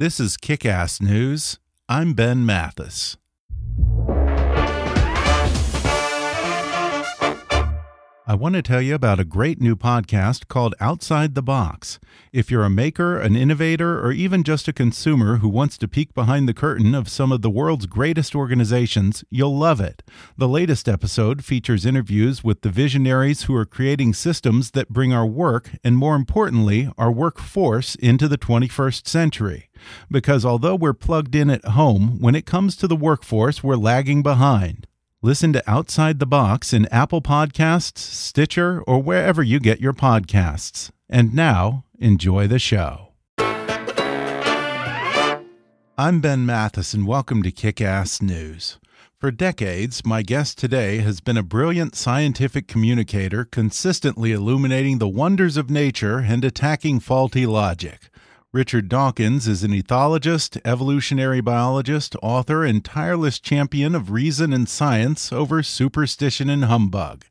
This is Kick Ass News. I'm Ben Mathis. I want to tell you about a great new podcast called Outside the Box. If you're a maker, an innovator, or even just a consumer who wants to peek behind the curtain of some of the world's greatest organizations, you'll love it. The latest episode features interviews with the visionaries who are creating systems that bring our work, and more importantly, our workforce, into the 21st century. Because although we're plugged in at home, when it comes to the workforce, we're lagging behind. Listen to Outside the Box in Apple Podcasts, Stitcher, or wherever you get your podcasts. And now, enjoy the show. I'm Ben Mathis, and welcome to Kick Ass News. For decades, my guest today has been a brilliant scientific communicator consistently illuminating the wonders of nature and attacking faulty logic. Richard Dawkins is an ethologist, evolutionary biologist, author, and tireless champion of reason and science over superstition and humbug.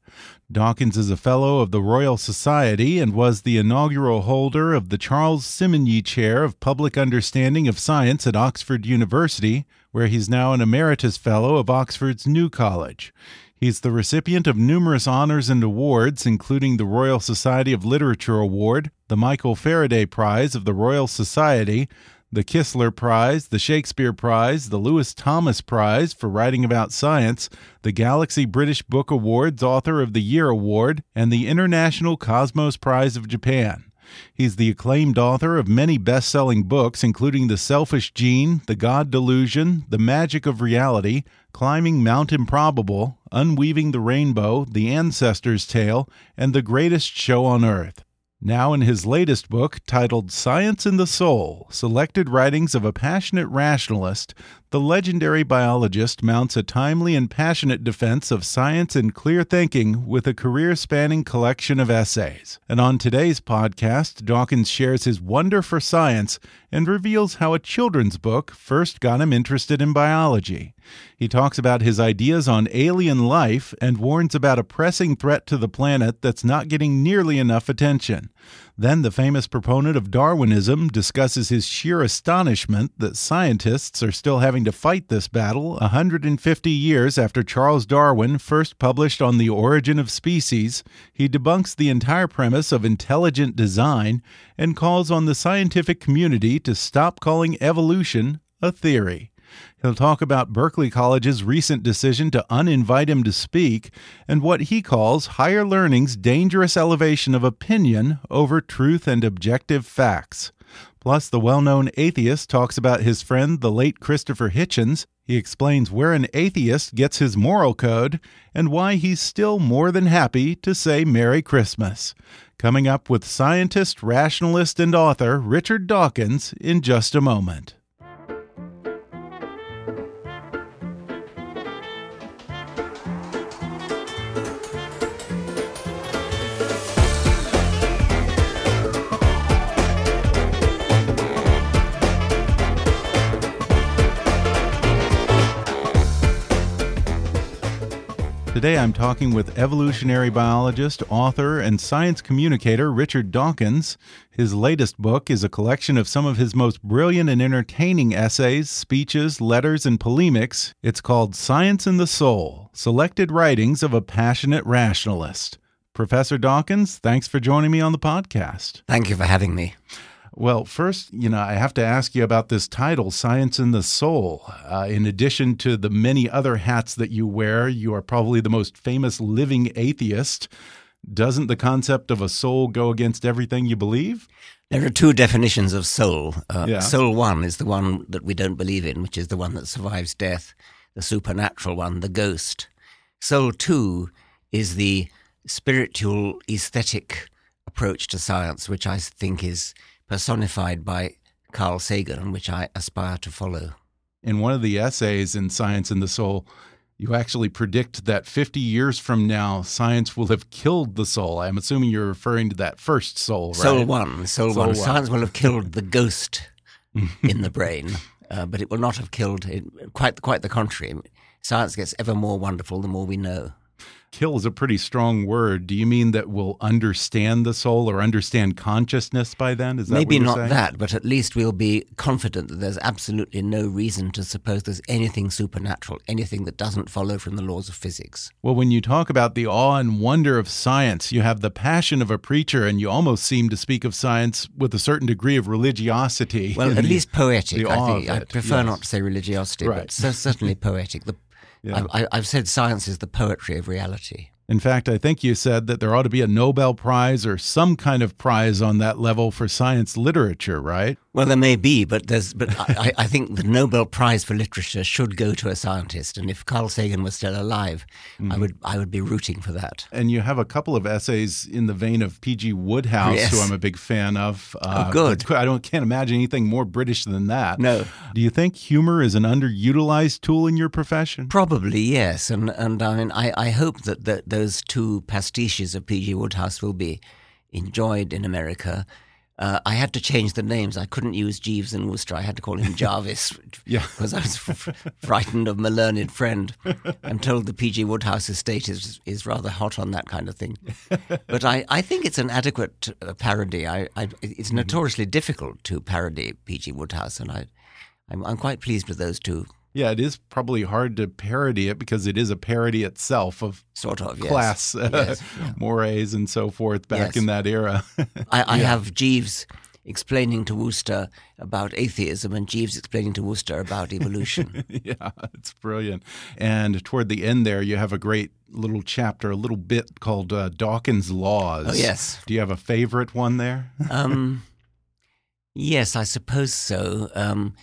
Dawkins is a Fellow of the Royal Society and was the inaugural holder of the Charles Simonyi Chair of Public Understanding of Science at Oxford University, where he's now an Emeritus Fellow of Oxford's New College. He's the recipient of numerous honors and awards, including the Royal Society of Literature Award, the Michael Faraday Prize of the Royal Society, the Kistler Prize, the Shakespeare Prize, the Lewis Thomas Prize for writing about science, the Galaxy British Book Awards Author of the Year Award, and the International Cosmos Prize of Japan. He's the acclaimed author of many best selling books, including The Selfish Gene, The God Delusion, The Magic of Reality, Climbing Mount Improbable, Unweaving the Rainbow, The Ancestor's Tale, and The Greatest Show on Earth. Now, in his latest book, titled Science in the Soul Selected Writings of a Passionate Rationalist, the legendary biologist mounts a timely and passionate defense of science and clear thinking with a career spanning collection of essays. And on today's podcast, Dawkins shares his wonder for science and reveals how a children's book first got him interested in biology. He talks about his ideas on alien life and warns about a pressing threat to the planet that's not getting nearly enough attention. Then the famous proponent of Darwinism discusses his sheer astonishment that scientists are still having to fight this battle 150 years after Charles Darwin first published On the Origin of Species. He debunks the entire premise of intelligent design and calls on the scientific community to stop calling evolution a theory. He'll talk about Berkeley College's recent decision to uninvite him to speak and what he calls higher learning's dangerous elevation of opinion over truth and objective facts. Plus, the well known atheist talks about his friend, the late Christopher Hitchens. He explains where an atheist gets his moral code and why he's still more than happy to say Merry Christmas. Coming up with scientist, rationalist, and author Richard Dawkins in just a moment. Today I'm talking with evolutionary biologist, author, and science communicator Richard Dawkins. His latest book is a collection of some of his most brilliant and entertaining essays, speeches, letters, and polemics. It's called Science in the Soul Selected Writings of a Passionate Rationalist. Professor Dawkins, thanks for joining me on the podcast. Thank you for having me. Well, first, you know, I have to ask you about this title, Science in the Soul. Uh, in addition to the many other hats that you wear, you are probably the most famous living atheist. Doesn't the concept of a soul go against everything you believe? There are two definitions of soul. Uh, yeah. Soul one is the one that we don't believe in, which is the one that survives death, the supernatural one, the ghost. Soul two is the spiritual, aesthetic approach to science, which I think is personified by Carl Sagan, which I aspire to follow. In one of the essays in Science in the Soul, you actually predict that 50 years from now, science will have killed the soul. I'm assuming you're referring to that first soul, right? Soul one. Soul, soul one. one. Science will have killed the ghost in the brain, uh, but it will not have killed it, quite, quite the contrary. Science gets ever more wonderful the more we know. Kill is a pretty strong word. Do you mean that we'll understand the soul or understand consciousness by then? Is that maybe not saying? that, but at least we'll be confident that there's absolutely no reason to suppose there's anything supernatural, anything that doesn't follow from the laws of physics. Well, when you talk about the awe and wonder of science, you have the passion of a preacher, and you almost seem to speak of science with a certain degree of religiosity. Well, at the, least poetic. I think I prefer yes. not to say religiosity, right. but certainly poetic. The yeah. I, I've said science is the poetry of reality. In fact, I think you said that there ought to be a Nobel Prize or some kind of prize on that level for science literature, right? Well, there may be, but there's, but I, I, think the Nobel Prize for literature should go to a scientist. And if Carl Sagan was still alive, mm. I would I would be rooting for that. And you have a couple of essays in the vein of P.G. Wodehouse, yes. who I'm a big fan of. Oh, uh, oh, good. I don't can't imagine anything more British than that. No. Do you think humor is an underutilized tool in your profession? Probably yes. And and I mean I, I hope that, that those two pastiches of P.G. Wodehouse will be enjoyed in America. Uh, I had to change the names. I couldn't use Jeeves and Wooster. I had to call him Jarvis because I was f- frightened of my learned friend. I'm told the P.G. Wodehouse estate is is rather hot on that kind of thing. But I, I think it's an adequate uh, parody. I, I, it's mm-hmm. notoriously difficult to parody P.G. Wodehouse, and I, I'm, I'm quite pleased with those two yeah, it is probably hard to parody it because it is a parody itself of sort of class yes. Uh, yes, yeah. mores and so forth back yes. in that era. I, I yeah. have Jeeves explaining to Wooster about atheism and Jeeves explaining to Wooster about evolution. yeah, it's brilliant. And toward the end there, you have a great little chapter, a little bit called uh, Dawkins' Laws. Oh, yes. Do you have a favorite one there? um, yes, I suppose so. Um,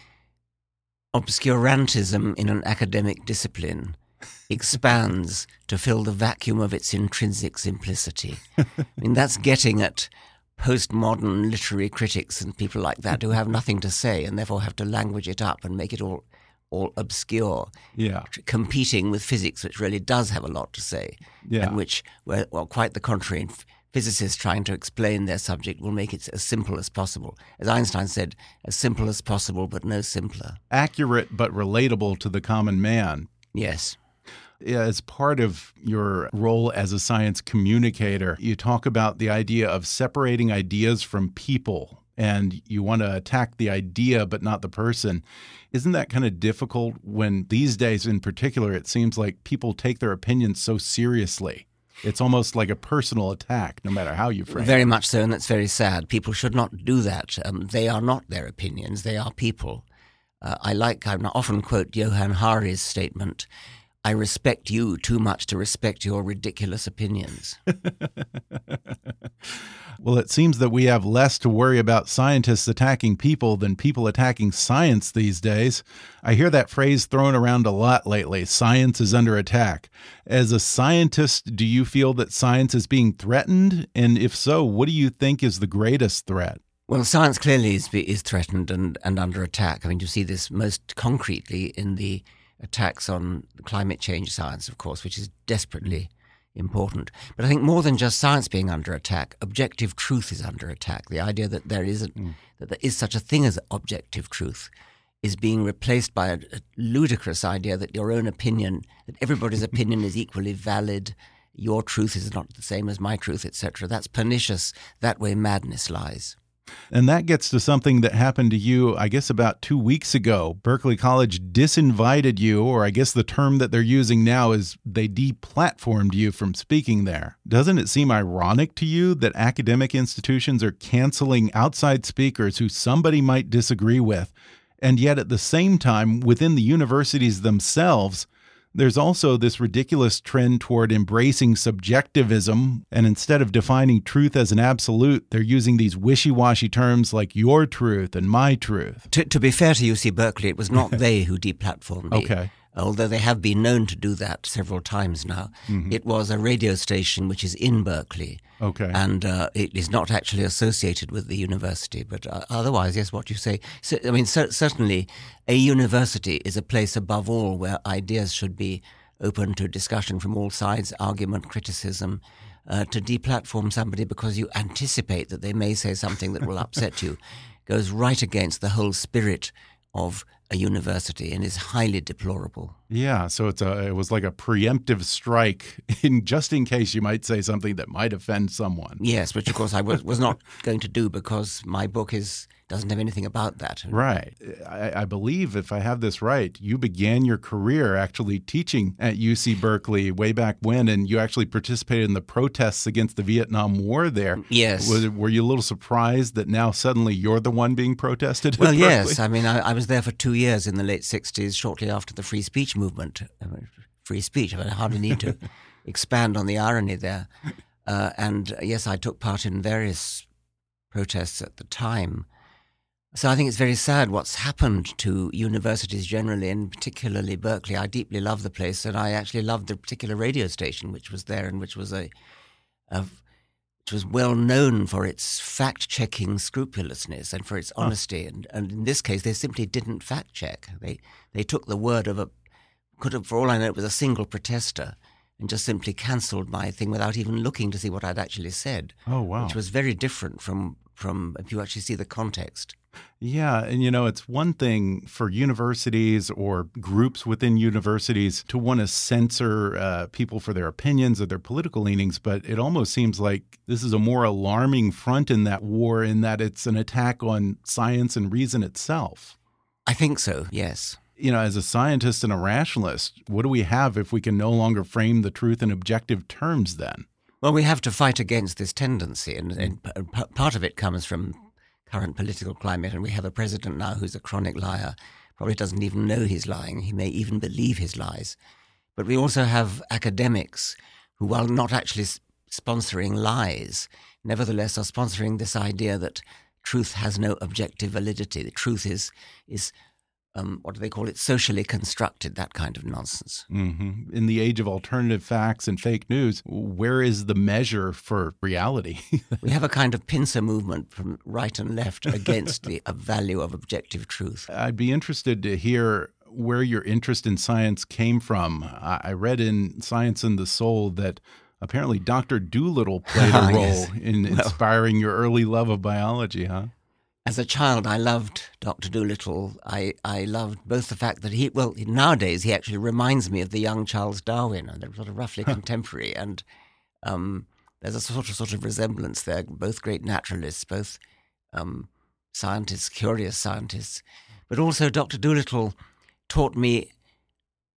obscurantism in an academic discipline expands to fill the vacuum of its intrinsic simplicity. I mean, that's getting at postmodern literary critics and people like that who have nothing to say and therefore have to language it up and make it all all obscure. Yeah. Competing with physics, which really does have a lot to say. Yeah. And which, well, quite the contrary physicists trying to explain their subject will make it as simple as possible. As Einstein said, as simple as possible, but no simpler. Accurate, but relatable to the common man. Yes. As part of your role as a science communicator, you talk about the idea of separating ideas from people and you want to attack the idea but not the person. Isn't that kind of difficult when these days, in particular, it seems like people take their opinions so seriously? It's almost like a personal attack, no matter how you frame very it. Very much so, and that's very sad. People should not do that. Um, they are not their opinions, they are people. Uh, I like, I often quote Johann Hari's statement I respect you too much to respect your ridiculous opinions. well, it seems that we have less to worry about scientists attacking people than people attacking science these days. I hear that phrase thrown around a lot lately science is under attack. As a scientist, do you feel that science is being threatened? And if so, what do you think is the greatest threat? Well, science clearly is, is threatened and, and under attack. I mean, you see this most concretely in the attacks on climate change science, of course, which is desperately important. But I think more than just science being under attack, objective truth is under attack. The idea that there is a, mm. that there is such a thing as objective truth is being replaced by a, a ludicrous idea that your own opinion, that everybody's opinion is equally valid, your truth is not the same as my truth, etc. That's pernicious. That way madness lies. And that gets to something that happened to you, I guess, about two weeks ago. Berkeley College disinvited you, or I guess the term that they're using now is they deplatformed you from speaking there. Doesn't it seem ironic to you that academic institutions are canceling outside speakers who somebody might disagree with? And yet, at the same time, within the universities themselves, there's also this ridiculous trend toward embracing subjectivism, and instead of defining truth as an absolute, they're using these wishy washy terms like your truth and my truth. To, to be fair to UC Berkeley, it was not they who deplatformed me. Okay although they have been known to do that several times now. Mm-hmm. It was a radio station which is in Berkeley. Okay. And uh, it is not actually associated with the university. But uh, otherwise, yes, what you say. So, I mean, certainly a university is a place above all where ideas should be open to discussion from all sides, argument, criticism. Uh, to deplatform somebody because you anticipate that they may say something that will upset you goes right against the whole spirit of a university and is highly deplorable. Yeah, so it's a it was like a preemptive strike in just in case you might say something that might offend someone. Yes, which of course I was was not going to do because my book is doesn't have anything about that. Right. I, I, believe, if I have this right, you began your career actually teaching at UC Berkeley way back when, and you actually participated in the protests against the Vietnam War there. Yes. Was, were you a little surprised that now suddenly you're the one being protested? Well, yes. I mean, I, I, was there for two years in the late 60s, shortly after the free speech movement. free speech. I, mean, I hardly need to expand on the irony there. Uh, and yes, I took part in various protests at the time. So I think it's very sad what's happened to universities generally, and particularly Berkeley. I deeply love the place, and I actually loved the particular radio station which was there, and which was a, a which was well known for its fact-checking scrupulousness and for its honesty. And, and in this case, they simply didn't fact-check. They they took the word of a could have, for all I know, it was a single protester, and just simply cancelled my thing without even looking to see what I'd actually said. Oh wow! Which was very different from from if you actually see the context. Yeah, and you know, it's one thing for universities or groups within universities to want to censor uh, people for their opinions or their political leanings, but it almost seems like this is a more alarming front in that war, in that it's an attack on science and reason itself. I think so, yes. You know, as a scientist and a rationalist, what do we have if we can no longer frame the truth in objective terms then? Well, we have to fight against this tendency, and, mm. and part of it comes from current political climate, and we have a president now who's a chronic liar, probably doesn't even know he's lying. He may even believe his lies. But we also have academics who, while not actually sponsoring lies, nevertheless are sponsoring this idea that truth has no objective validity. The truth is is um, what do they call it? Socially constructed, that kind of nonsense. Mm -hmm. In the age of alternative facts and fake news, where is the measure for reality? we have a kind of pincer movement from right and left against the value of objective truth. I'd be interested to hear where your interest in science came from. I read in Science in the Soul that apparently Dr. Dolittle played a role yes. in inspiring well, your early love of biology, huh? As a child, I loved Dr. Dolittle. I, I loved both the fact that he, well, nowadays he actually reminds me of the young Charles Darwin, and they're sort of roughly contemporary. And um, there's a sort of sort of resemblance there. Both great naturalists, both um, scientists, curious scientists, but also Dr. Dolittle taught me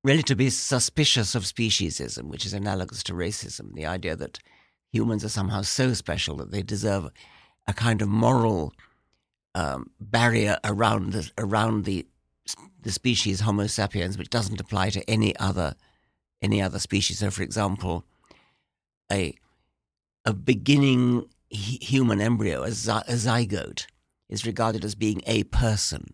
really to be suspicious of speciesism, which is analogous to racism. The idea that humans are somehow so special that they deserve a kind of moral um, barrier around the around the the species Homo sapiens, which doesn't apply to any other any other species. So, for example, a a beginning human embryo, a, a, zygote, is regarded as being a person,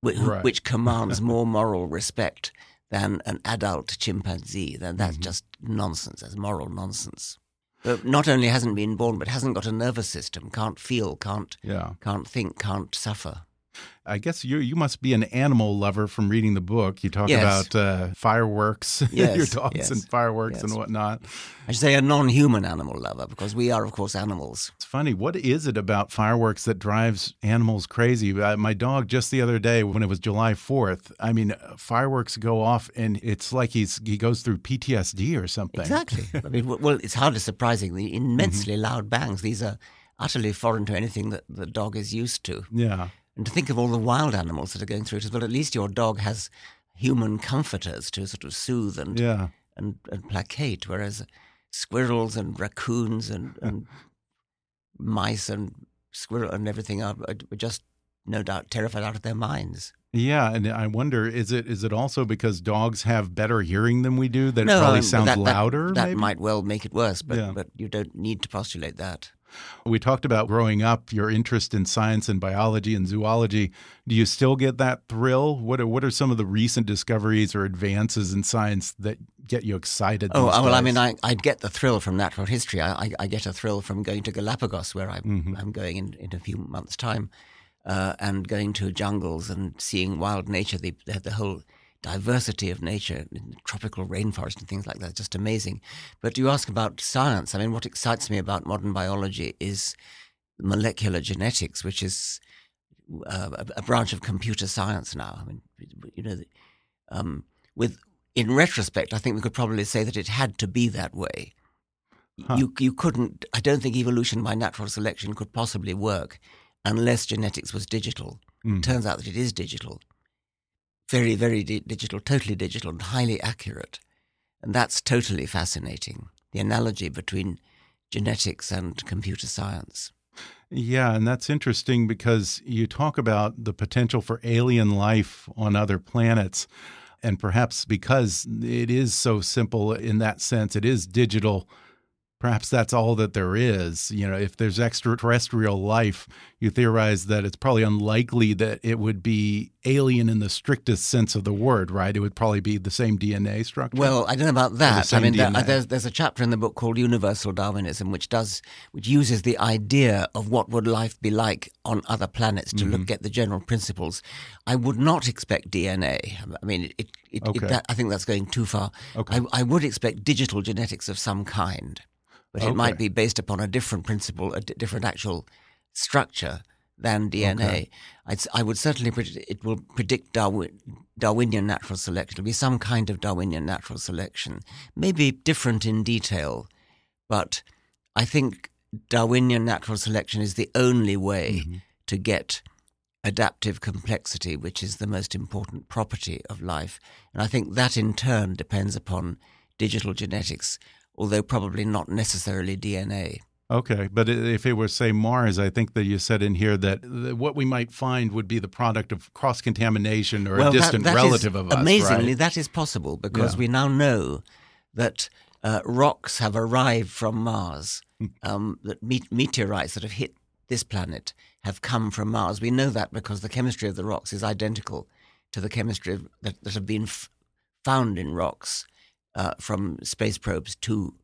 which, right. which commands more moral respect than an adult chimpanzee. Then that's mm-hmm. just nonsense. That's moral nonsense but not only hasn't been born, but hasn't got a nervous system, can't feel, can't yeah. can't think, can't suffer. I guess you you must be an animal lover from reading the book. You talk yes. about uh, fireworks, yes, your dogs yes, and fireworks and whatnot. I should say a non-human animal lover because we are, of course, animals. It's funny. What is it about fireworks that drives animals crazy? Uh, my dog just the other day when it was July Fourth. I mean, fireworks go off and it's like he's he goes through PTSD or something. Exactly. I mean, well, it's hardly surprising the immensely mm -hmm. loud bangs. These are utterly foreign to anything that the dog is used to. Yeah. And to think of all the wild animals that are going through it as well. At least your dog has human comforters to sort of soothe and yeah. and, and placate, whereas squirrels and raccoons and, and mice and squirrel and everything are, are just no doubt terrified out of their minds. Yeah, and I wonder is it is it also because dogs have better hearing than we do that no, it probably sounds that, louder? That, that might well make it worse, but yeah. but you don't need to postulate that. We talked about growing up, your interest in science and biology and zoology. Do you still get that thrill? What are, what are some of the recent discoveries or advances in science that get you excited? Oh, well, days? I mean, I, I get the thrill from natural history. I, I, I get a thrill from going to Galapagos, where I'm, mm -hmm. I'm going in, in a few months' time, uh, and going to jungles and seeing wild nature, the, the, the whole diversity of nature, tropical rainforest and things like that, just amazing. But you ask about science. I mean, what excites me about modern biology is molecular genetics, which is uh, a, a, branch of computer science now. I mean, you know, um, with in retrospect, I think we could probably say that it had to be that way. Huh. You you couldn't. I don't think evolution by natural selection could possibly work unless genetics was digital. Mm. It turns out that it is digital, very very di- digital, totally digital, and highly accurate, and that's totally fascinating. The analogy between genetics and computer science. Yeah, and that's interesting because you talk about the potential for alien life on other planets. And perhaps because it is so simple in that sense, it is digital perhaps that's all that there is. You know, if there's extraterrestrial life, you theorize that it's probably unlikely that it would be alien in the strictest sense of the word, right? It would probably be the same DNA structure. Well, I don't know about that. I mean, there, there's there's a chapter in the book called Universal Darwinism, which does which uses the idea of what would life be like on other planets to mm -hmm. look mm-hmm. at the general principles. I would not expect DNA. I mean, it, it, okay. it that, I think that's going too far. Okay. I, I would expect digital genetics of some kind but okay. it might be based upon a different principle, a d- different actual structure than DNA. Okay. I'd, I would certainly predict it will predict Darwin, Darwinian natural selection. It'll be some kind of Darwinian natural selection, maybe different in detail, but I think Darwinian natural selection is the only way mm-hmm. to get adaptive complexity, which is the most important property of life. And I think that in turn depends upon digital genetics although probably not necessarily DNA. Okay, but if it were, say, Mars, I think that you said in here that what we might find would be the product of cross contamination or well, a distant that, that relative of us. Amazingly, right? that is possible because yeah. we now know that uh, rocks have arrived from Mars, hmm. um, that meteorites that have hit this planet have come from Mars. We know that because the chemistry of the rocks is identical to the chemistry of, that, that have been found in rocks uh, from space probes to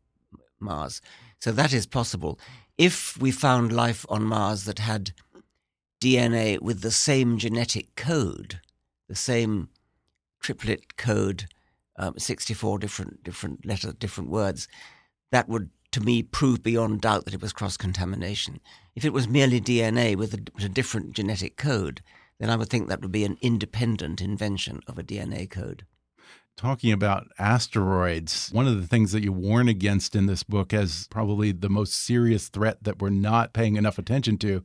Mars. So that is possible. If we found life on Mars that had DNA with the same genetic code, the same triplet code, um, 64 different different letters, different words, that would to me prove beyond doubt that it was cross contamination. If it was merely DNA with a, a, different genetic code, then I would think that would be an independent invention of a DNA code talking about asteroids, one of the things that you warn against in this book as probably the most serious threat that we're not paying enough attention to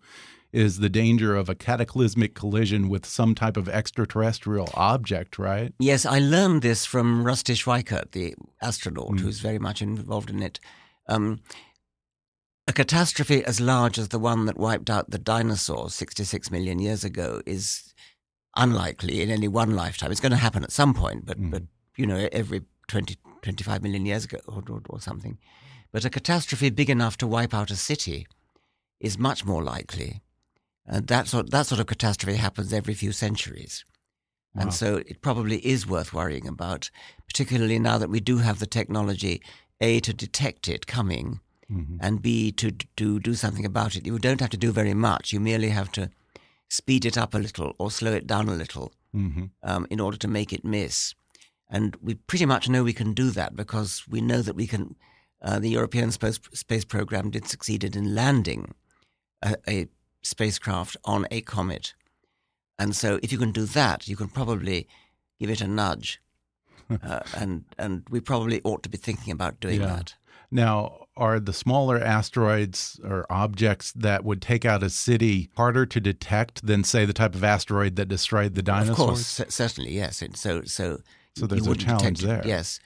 is the danger of a cataclysmic collision with some type of extraterrestrial object, right? Yes, I learned this from Rusty Schweickart, the astronaut, mm. who's very much involved in it. Um, a catastrophe as large as the one that wiped out the dinosaurs 66 million years ago is unlikely in any one lifetime. It's going to happen at some point, but, mm. but you know, every 20, 25 million years ago or, or, or something. But a catastrophe big enough to wipe out a city is much more likely. And that sort, that sort of catastrophe happens every few centuries. Wow. And so it probably is worth worrying about, particularly now that we do have the technology, A, to detect it coming, mm-hmm. and B, to, to do something about it. You don't have to do very much. You merely have to speed it up a little or slow it down a little mm-hmm. um, in order to make it miss. And we pretty much know we can do that because we know that we can. Uh, the European space, space program did succeeded in landing a, a spacecraft on a comet. And so, if you can do that, you can probably give it a nudge. uh, and and we probably ought to be thinking about doing yeah. that. Now, are the smaller asteroids or objects that would take out a city harder to detect than, say, the type of asteroid that destroyed the dinosaurs? Of course, certainly, yes. And so, so so there's a challenge there. Yes,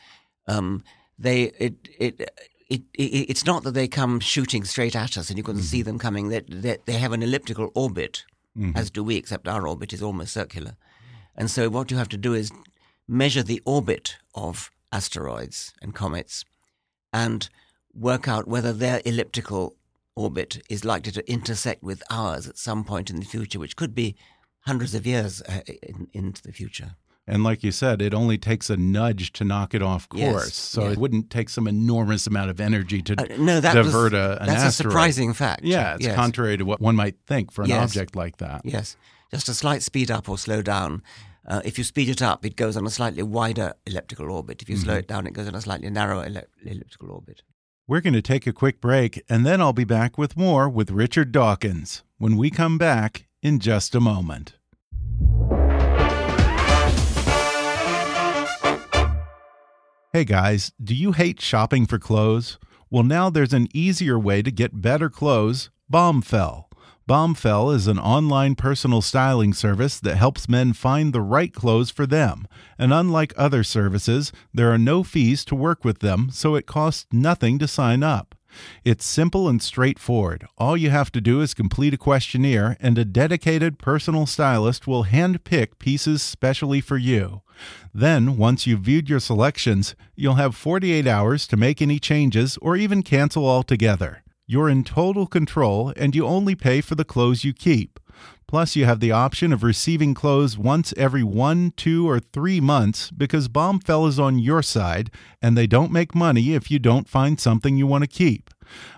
um, they it, it it, it, it's not that they come shooting straight at us and you can mm-hmm. see them coming. They, they, they have an elliptical orbit, mm-hmm. as do we, except our orbit is almost circular. And so what you have to do is measure the orbit of asteroids and comets and work out whether their elliptical orbit is likely to intersect with ours at some point in the future, which could be hundreds of years uh, in, into the future. And like you said, it only takes a nudge to knock it off course. Yes, so it wouldn't take some enormous amount of energy to uh, no, that divert was, a, an that's asteroid. a surprising fact. Yeah, it's yes. contrary to what one might think for an object like that. Yes, just a slight speed up or slow down. Uh, if you speed it up, it goes on a slightly wider elliptical orbit. If you mm -hmm. slow it down, it goes on a slightly narrower elliptical orbit. We're going to take a quick break, and then I'll be back with more with Richard Dawkins when we come back in just a moment. Hey guys, do you hate shopping for clothes? Well, now there's an easier way to get better clothes Bombfell. Bombfell is an online personal styling service that helps men find the right clothes for them. And unlike other services, there are no fees to work with them, so it costs nothing to sign up. It's simple and straightforward. All you have to do is complete a questionnaire, and a dedicated personal stylist will handpick pieces specially for you. Then, once you've viewed your selections, you'll have 48 hours to make any changes or even cancel altogether. You're in total control, and you only pay for the clothes you keep. Plus, you have the option of receiving clothes once every one, two, or three months because Bombfell is on your side and they don't make money if you don't find something you want to keep.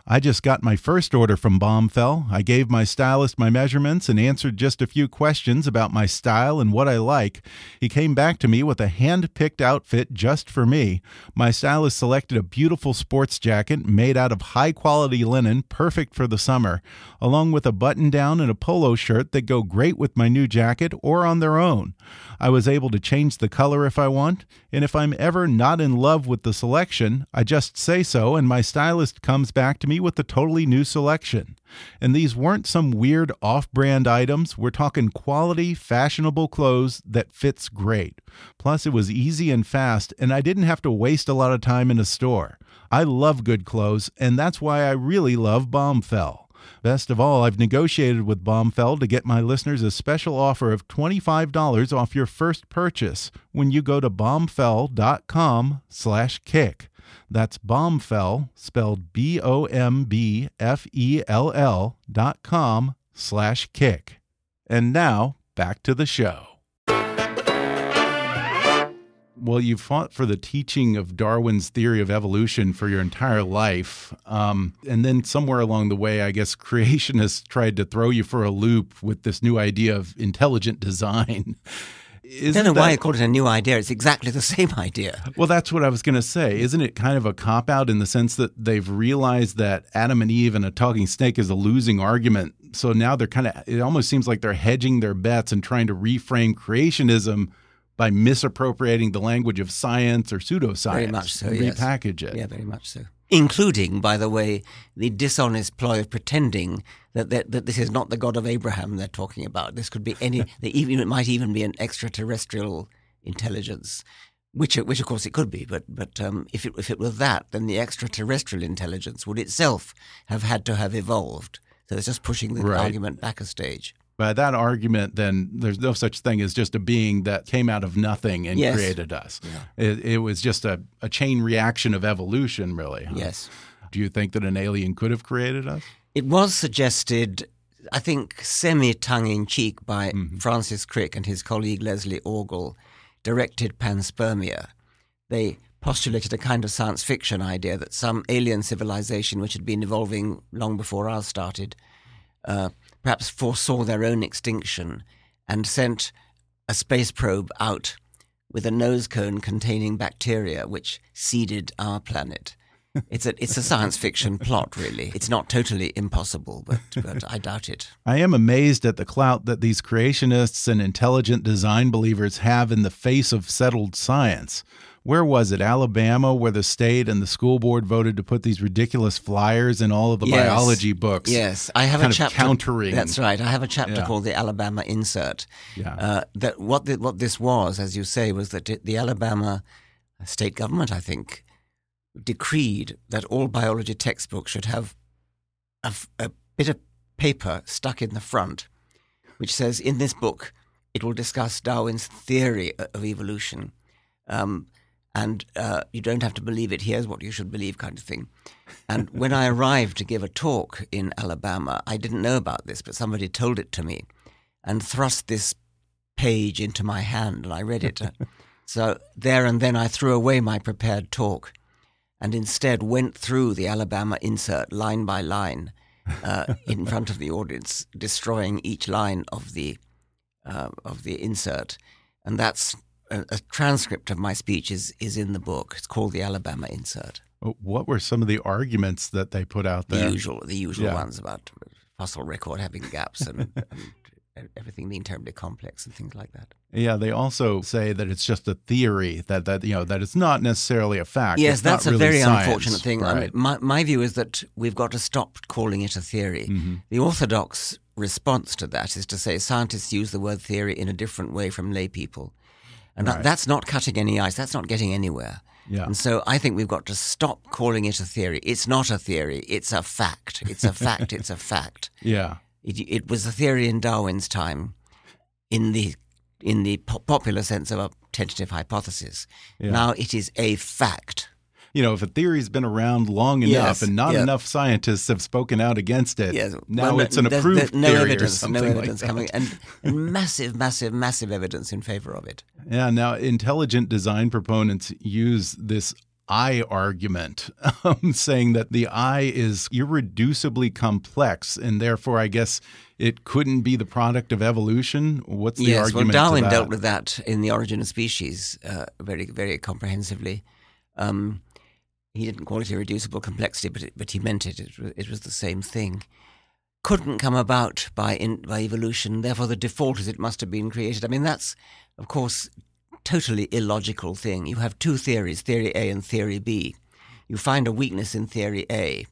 I just got my first order from Bombfell. I gave my stylist my measurements and answered just a few questions about my style and what I like. He came back to me with a hand picked outfit just for me. My stylist selected a beautiful sports jacket made out of high quality linen, perfect for the summer, along with a button down and a polo shirt that go great with my new jacket or on their own. I was able to change the color if I want, and if I'm ever not in love with the selection, I just say so, and my stylist comes back to me with a totally new selection. And these weren't some weird off brand items. We're talking quality, fashionable clothes that fits great. Plus, it was easy and fast, and I didn't have to waste a lot of time in a store. I love good clothes, and that's why I really love Bombfell. Best of all, I've negotiated with Bombfell to get my listeners a special offer of $25 off your first purchase when you go to bombfell.com slash kick. That's Bombfell, spelled B-O-M-B-F-E-L-L dot com slash kick. And now, back to the show well, you've fought for the teaching of Darwin's theory of evolution for your entire life. Um, and then somewhere along the way, I guess creationists tried to throw you for a loop with this new idea of intelligent design. Isn't I don't know that, why I called it a new idea. It's exactly the same idea. Well, that's what I was going to say. Isn't it kind of a cop out in the sense that they've realized that Adam and Eve and a talking snake is a losing argument? So now they're kind of, it almost seems like they're hedging their bets and trying to reframe creationism by misappropriating the language of science or pseudoscience. Very much so. Repackage yes. it. Yeah, very much so. Including, by the way, the dishonest ploy of pretending that, that, that this is not the God of Abraham they're talking about. This could be any. even it might even be an extraterrestrial intelligence, which which of course it could be. But but um, if it if it were that, then the extraterrestrial intelligence would itself have had to have evolved. So it's just pushing the right. argument back a stage. By that argument, then there's no such thing as just a being that came out of nothing and yes. created us. Yeah. It, it, was just a, a, chain reaction of evolution, really. Huh? Yes. Do you think that an alien could have created us? It was suggested, I think, semi tongue in cheek by mm -hmm. Francis Crick and his colleague Leslie Orgel, directed Panspermia. They postulated a kind of science fiction idea that some alien civilization, which had been evolving long before ours started, uh, perhaps foresaw their own extinction and sent a space probe out with a nose cone containing bacteria which seeded our planet. It's a it's a science fiction plot, really. It's not totally impossible, but but I doubt it. I am amazed at the clout that these creationists and intelligent design believers have in the face of settled science where was it? Alabama, where the state and the school board voted to put these ridiculous flyers in all of the yes. biology books. Yes, I have a chapter countering. That's right. I have a chapter yeah. called the Alabama Insert. Yeah. Uh, that what the, what this was, as you say, was that the Alabama state government, I think, decreed that all biology textbooks should have a, a bit of paper stuck in the front, which says, "In this book, it will discuss Darwin's theory of evolution." Um, and uh, you don't have to believe it. Here's what you should believe, kind of thing. And when I arrived to give a talk in Alabama, I didn't know about this, but somebody told it to me and thrust this page into my hand, and I read it. so there and then I threw away my prepared talk and instead went through the Alabama insert line by line uh, in front of the audience, destroying each line of the uh, of the insert, and that's a, a, transcript of my speech is is in the book. It's called the Alabama Insert. What were some of the arguments that they put out there? The usual, the usual yeah. ones about fossil record having gaps and, and everything being terribly complex and things like that. Yeah, they also say that it's just a theory that that you know that it's not necessarily a fact. Yes, it's that's a really very science, unfortunate thing. Right. my my view is that we've got to stop calling it a theory. Mm -hmm. The orthodox response to that is to say scientists use the word theory in a different way from lay people, and right. that's not cutting any ice. That's not getting anywhere. Yeah. And so I think we've got to stop calling it a theory. It's not a theory. It's a fact. It's a fact. it's a fact. Yeah. It, it was a theory in Darwin's time in the in the po popular sense of a tentative hypothesis. Yeah. Now it is a fact. You know, if a theory's been around long enough yes, and not enough scientists have spoken out against it, yes. now well, it's an approved there's, no theory evidence, or something no evidence like coming, and, and massive, massive, massive evidence in favor of it. Yeah. Now, intelligent design proponents use this eye argument, um, saying that the eye is irreducibly complex, and therefore, I guess it couldn't be the product of evolution. What's the yes, argument? well, Darwin dealt with that in the Origin of Species uh, very, very comprehensively. Um, he didn't call it irreducible complexity, but it, but he meant it. it. It was the same thing. Couldn't come about by in, by evolution. Therefore, the default is it must have been created. I mean, that's of course totally illogical thing. You have two theories, theory A and theory B. You find a weakness in theory A.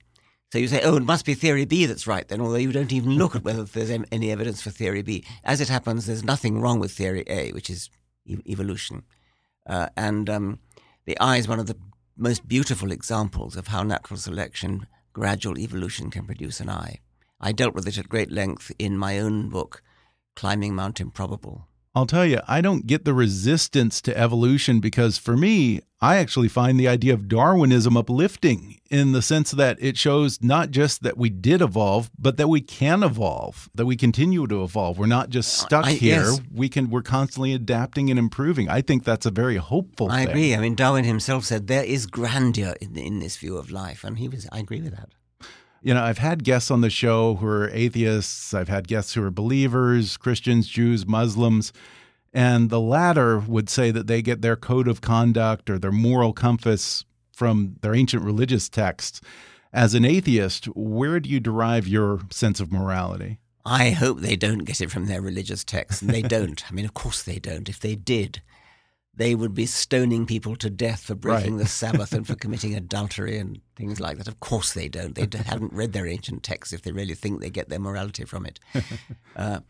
So you say, oh, it must be theory B that's right then, although you don't even look at whether there's any evidence for theory B. As it happens, there's nothing wrong with theory A, which is e- evolution. Uh, and um, the eye is one of the most beautiful examples of how natural selection, gradual evolution can produce an eye. I dealt with it at great length in my own book, Climbing Mount Improbable. I'll tell you, I don't get the resistance to evolution because for me, I actually find the idea of Darwinism uplifting in the sense that it shows not just that we did evolve, but that we can evolve, that we continue to evolve. We're not just uh, stuck I, here. Yes. We can we're constantly adapting and improving. I think that's a very hopeful I thing. agree. I mean, Darwin himself said there is grandeur in, in this view of life, and he was I agree with that you know, I've had guests on the show who are atheists, I've had guests who are believers, Christians, Jews, Muslims. And the latter would say that they get their code of conduct or their moral compass from their ancient religious texts. As an atheist, where do you derive your sense of morality? I hope they don't get it from their religious texts, and they don't. I mean, of course they don't. If they did, they would be stoning people to death for breaking right. the Sabbath and for committing adultery and things like that. Of course they don't. They haven't read their ancient texts if they really think they get their morality from it. Uh,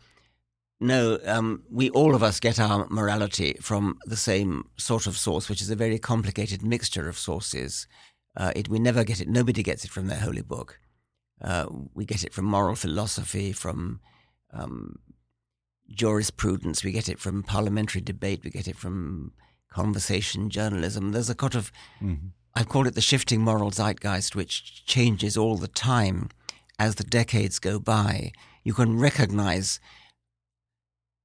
no, um, we all of us get our morality from the same sort of source, which is a very complicated mixture of sources. Uh, it, we never get it. Nobody gets it from their holy book. Uh, we get it from moral philosophy, from um, jurisprudence. We get it from parliamentary debate. We get it from conversation journalism. There's a kind of, mm-hmm. I've called it the shifting moral zeitgeist, which changes all the time as the decades go by. You can recognize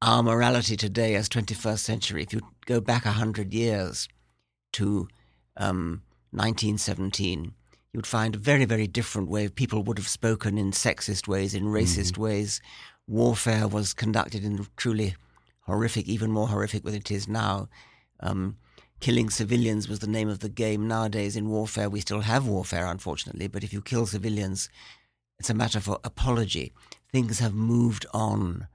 our morality today as 21st century. If you go back 100 years to um, 1917, you'd find a very, very different way. People would have spoken in sexist ways, in racist mm-hmm. ways warfare was conducted in truly horrific, even more horrific than it is now. Um, killing civilians was the name of the game. Nowadays, in warfare, we still have warfare, unfortunately, but if you kill civilians, it's a matter for apology. Things have moved on.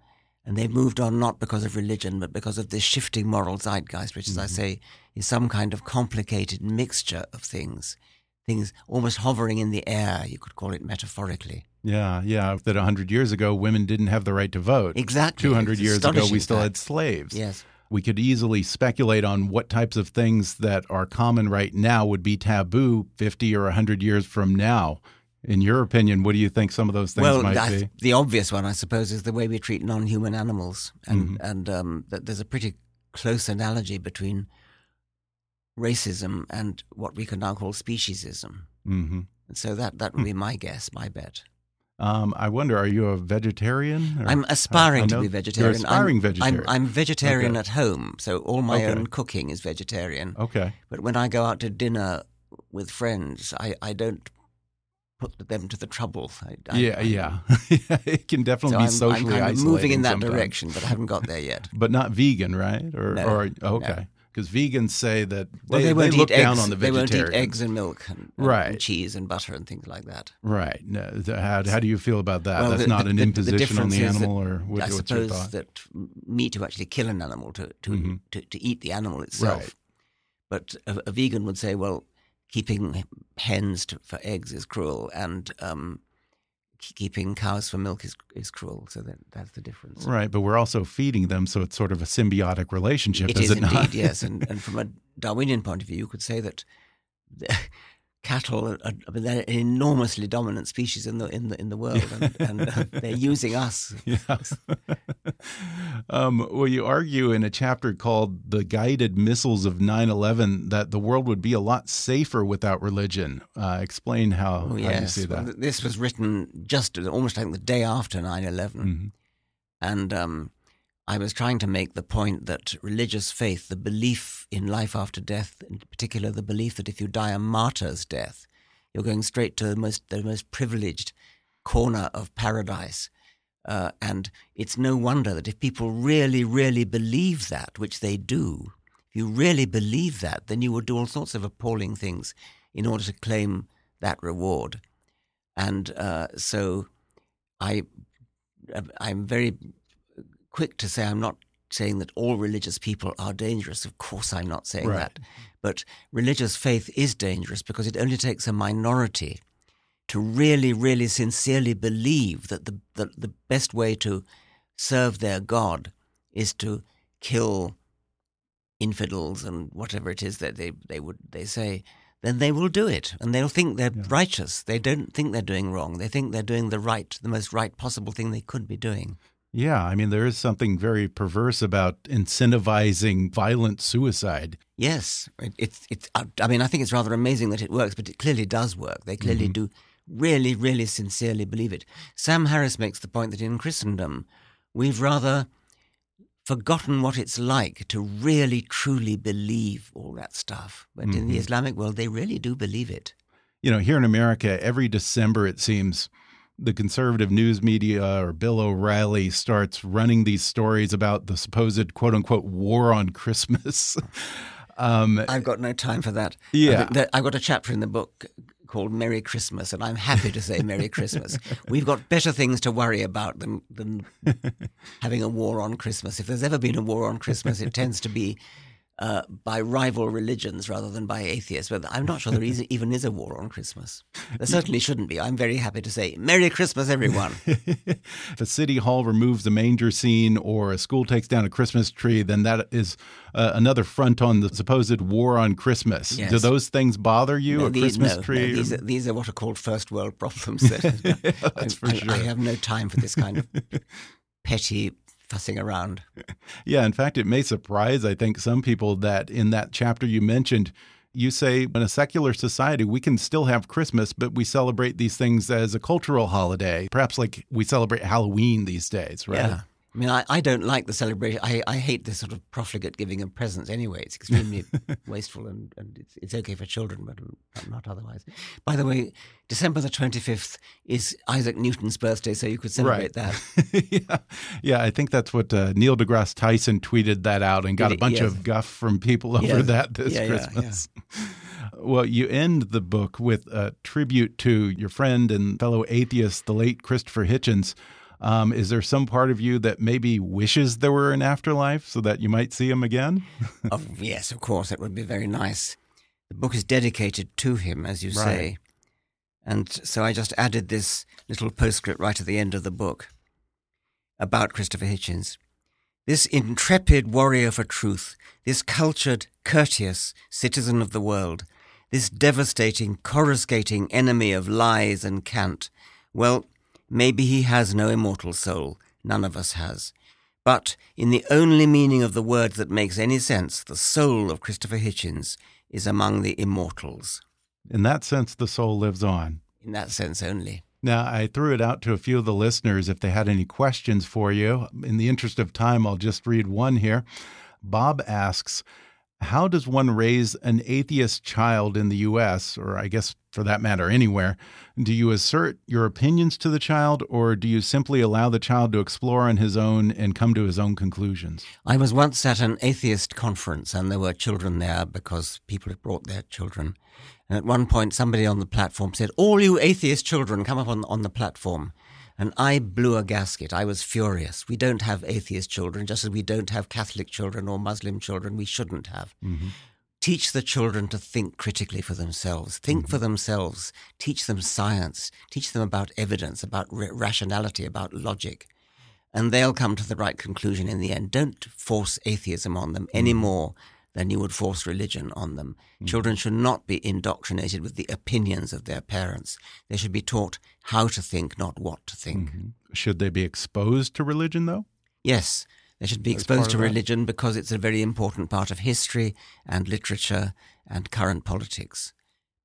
And they've moved on not because of religion, but because of this shifting moral zeitgeist, which, as mm-hmm. I say, is some kind of complicated mixture of things, things almost hovering in the air, you could call it metaphorically. Yeah, yeah. That 100 years ago, women didn't have the right to vote. Exactly. 200 years ago, we still fact. had slaves. Yes. We could easily speculate on what types of things that are common right now would be taboo 50 or 100 years from now. In your opinion, what do you think some of those things well, might be? The obvious one, I suppose, is the way we treat non-human animals, and mm -hmm. and um, there's a pretty close analogy between racism and what we can now call speciesism. Mm -hmm. And so that that would be my guess, my bet. Um, I wonder, are you a vegetarian? Or? I'm aspiring to be vegetarian. You're aspiring I'm, vegetarian. I'm, I'm vegetarian okay. at home, so all my okay. own cooking is vegetarian. Okay. But when I go out to dinner with friends, I, I don't put them to the trouble. I, I, yeah, yeah. it can definitely so be I'm, socially I'm kind of moving in that sometimes. direction, but I haven't got there yet. but not vegan, right? Or, no, or okay. No. because vegans say that they, well, they, they look eggs, down on the vegetarian. They won't eat eggs and milk, and, right. and cheese and butter and things like that. Right. How, how do you feel about that? Well, That's the, not the, an imposition on the animal, or what, I what's suppose your thought? that meat to actually kill an animal to to, mm -hmm. to, to, eat the animal itself. Right. But a, a, vegan would say, well, keeping hens to, for eggs is cruel, and um, keeping cows for milk is is cruel. So that that's the difference. Right, but we're also feeding them, so it's sort of a symbiotic relationship. It is, is it indeed, not? yes. And and from a Darwinian point of view, you could say that. Cattle are, I mean, they're an enormously dominant species in the in the in the world, and, and uh, they're using us. Yeah. um, well, you argue in a chapter called "The Guided Missiles of 9/11" that the world would be a lot safer without religion. Uh, explain how, oh, yes. how you see that. Well, this was written just almost like the day after 9/11, mm -hmm. and. Um, I was trying to make the point that religious faith, the belief in life after death, in particular the belief that if you die a martyr's death, you're going straight to the most the most privileged corner of paradise. Uh, and it's no wonder that if people really, really believe that, which they do, if you really believe that, then you would do all sorts of appalling things in order to claim that reward. And uh, so I, I'm very quick to say I'm not saying that all religious people are dangerous. Of course, I'm not saying right. that. But religious faith is dangerous because it only takes a minority to really, really sincerely believe that the, the, the best way to serve their God is to kill infidels and whatever it is that they, they would they say, then they will do it and they'll think they're yeah. righteous. They don't think they're doing wrong. They think they're doing the right, the most right possible thing they could be doing. Yeah, I mean, there is something very perverse about incentivizing violent suicide. Yes, it, it's. It's. I mean, I think it's rather amazing that it works, but it clearly does work. They clearly mm -hmm. do really, really sincerely believe it. Sam Harris makes the point that in Christendom, we've rather forgotten what it's like to really, truly believe all that stuff. But mm -hmm. in the mm-hmm. Islamic world, they really do believe it. You know, here in America, every December, it seems the conservative news media or Bill O'Reilly starts running these stories about the supposed quote unquote war on Christmas. um, I've got no time for that. Yeah. I've got a chapter in the book called Merry Christmas, and I'm happy to say Merry Christmas. We've got better things to worry about than, than having a war on Christmas. If there's ever been a war on Christmas, it tends to be uh, by rival religions rather than by atheists. But I'm not sure there is, even is a war on Christmas. There certainly shouldn't be. I'm very happy to say Merry Christmas, everyone. if a city hall removes a manger scene or a school takes down a Christmas tree, then that is uh, another front on the supposed war on Christmas. Yes. Do those things bother you? No, a these, Christmas no, tree? No, these, are, these are what are called first world problems. Yeah, that's I, for sure. I, I have no time for this kind of petty fussing around. Yeah, in fact, it may surprise, I think, some people that in that chapter you mentioned, you say in a secular society, we can still have Christmas, but we celebrate these things as a cultural holiday, perhaps like we celebrate Halloween these days, right? Yeah. I mean, I, I don't like the celebration. I, I hate this sort of profligate giving of presents anyway. It's extremely wasteful and, and it's, it's okay for children, but not otherwise. By the way, December the 25th is Isaac Newton's birthday, so you could celebrate right. that. yeah. yeah, I think that's what uh, Neil deGrasse Tyson tweeted that out and got a bunch yes. of guff from people over yes. that this yeah, Christmas. Yeah, yeah. Well, you end the book with a tribute to your friend and fellow atheist, the late Christopher Hitchens. Um, is there some part of you that maybe wishes there were an afterlife so that you might see him again? oh, yes, of course. That would be very nice. The book is dedicated to him, as you right. say. And so I just added this little postscript right at the end of the book about Christopher Hitchens. This intrepid warrior for truth, this cultured, courteous citizen of the world, this devastating, coruscating enemy of lies and cant, well, Maybe he has no immortal soul. None of us has. But in the only meaning of the word that makes any sense, the soul of Christopher Hitchens is among the immortals. In that sense, the soul lives on. In that sense only. Now, I threw it out to a few of the listeners if they had any questions for you. In the interest of time, I'll just read one here. Bob asks, how does one raise an atheist child in the U.S., or I guess for that matter, anywhere? Do you assert your opinions to the child, or do you simply allow the child to explore on his own and come to his own conclusions? I was once at an atheist conference, and there were children there because people had brought their children. And at one point, somebody on the platform said, All you atheist children, come up on, on the platform. And I blew a gasket. I was furious. We don't have atheist children, just as we don't have Catholic children or Muslim children. We shouldn't have. Mm-hmm. Teach the children to think critically for themselves, think mm-hmm. for themselves, teach them science, teach them about evidence, about rationality, about logic. And they'll come to the right conclusion in the end. Don't force atheism on them mm-hmm. any more than you would force religion on them. Mm-hmm. Children should not be indoctrinated with the opinions of their parents. They should be taught how to think, not what to think. Mm-hmm. Should they be exposed to religion, though? Yes, they should be exposed to religion because it's a very important part of history and literature and current politics,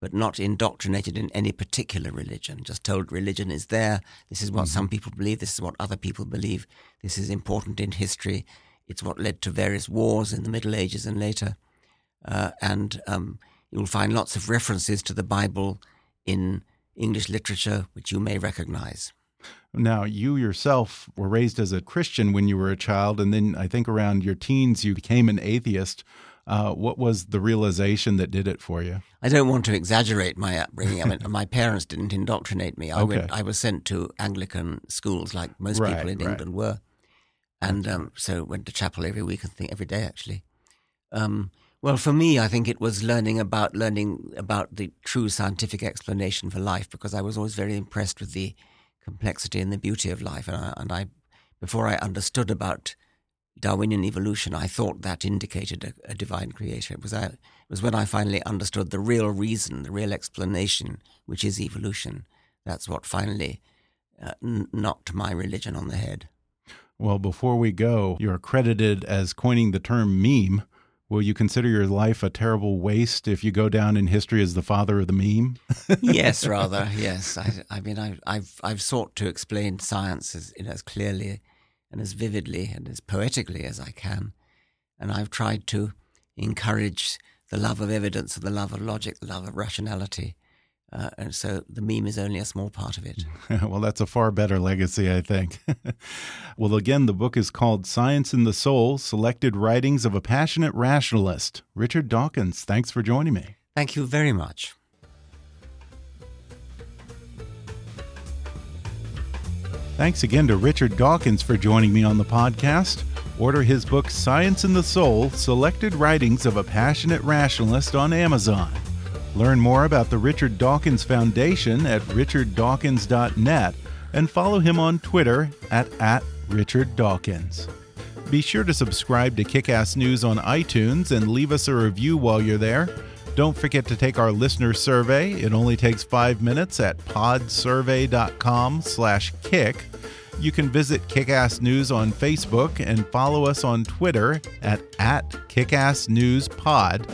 but not indoctrinated in any particular religion. Just told religion is there. This is what mm-hmm. some people believe. This is what other people believe. This is important in history it's what led to various wars in the Middle Ages and later. Uh, and um, you'll find lots of references to the Bible in English literature, which you may recognize. Now, you yourself were raised as a Christian when you were a child, and then I think around your teens you became an atheist. Uh, what was the realization that did it for you? I don't want to exaggerate my upbringing. I mean, my parents didn't indoctrinate me. I okay. went. I was sent to Anglican schools, like most right, people in right. England were and um, so went to chapel every week and think every day actually. Um, well, for me, I think it was learning about learning about the true scientific explanation for life because I was always very impressed with the complexity and the beauty of life, and I, and I before I understood about Darwinian evolution, I thought that indicated a, a divine creator. It was, I, it was when I finally understood the real reason, the real explanation, which is evolution. That's what finally uh, knocked my religion on the head. Well, before we go, you're credited as coining the term meme. Will you consider your life a terrible waste if you go down in history as the father of the meme? yes, rather. Yes. I, I mean, I, have I've sought to explain science as, you know, as clearly and as vividly and as poetically as I can, and I've tried to encourage the love of evidence and the love of logic, the love of rationality, uh, and so the meme is only a small part of it. well, that's a far better legacy, I think. well, again, the book is called Science in the Soul Selected Writings of a Passionate Rationalist. Richard Dawkins, thanks for joining me. Thank you very much. Thanks again to Richard Dawkins for joining me on the podcast. Order his book, Science in the Soul Selected Writings of a Passionate Rationalist, on Amazon. Learn more about the Richard Dawkins Foundation at richarddawkins.net and follow him on Twitter at, at Richard Dawkins. Be sure to subscribe to Kickass News on iTunes and leave us a review while you're there. Don't forget to take our listener survey. It only takes five minutes at podsurvey.com slash kick. You can visit Kickass News on Facebook and follow us on Twitter at, at KickassNewsPod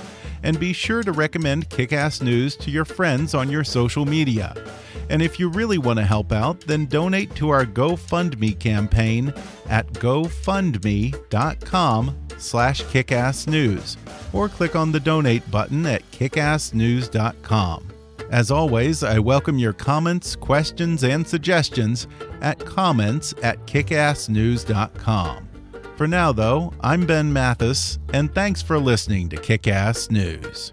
and be sure to recommend Kickass News to your friends on your social media. And if you really want to help out, then donate to our GoFundMe campaign at gofundme.com slash kickassnews or click on the donate button at kickassnews.com. As always, I welcome your comments, questions, and suggestions at comments at kickassnews.com. For now, though, I'm Ben Mathis, and thanks for listening to Kick Ass News.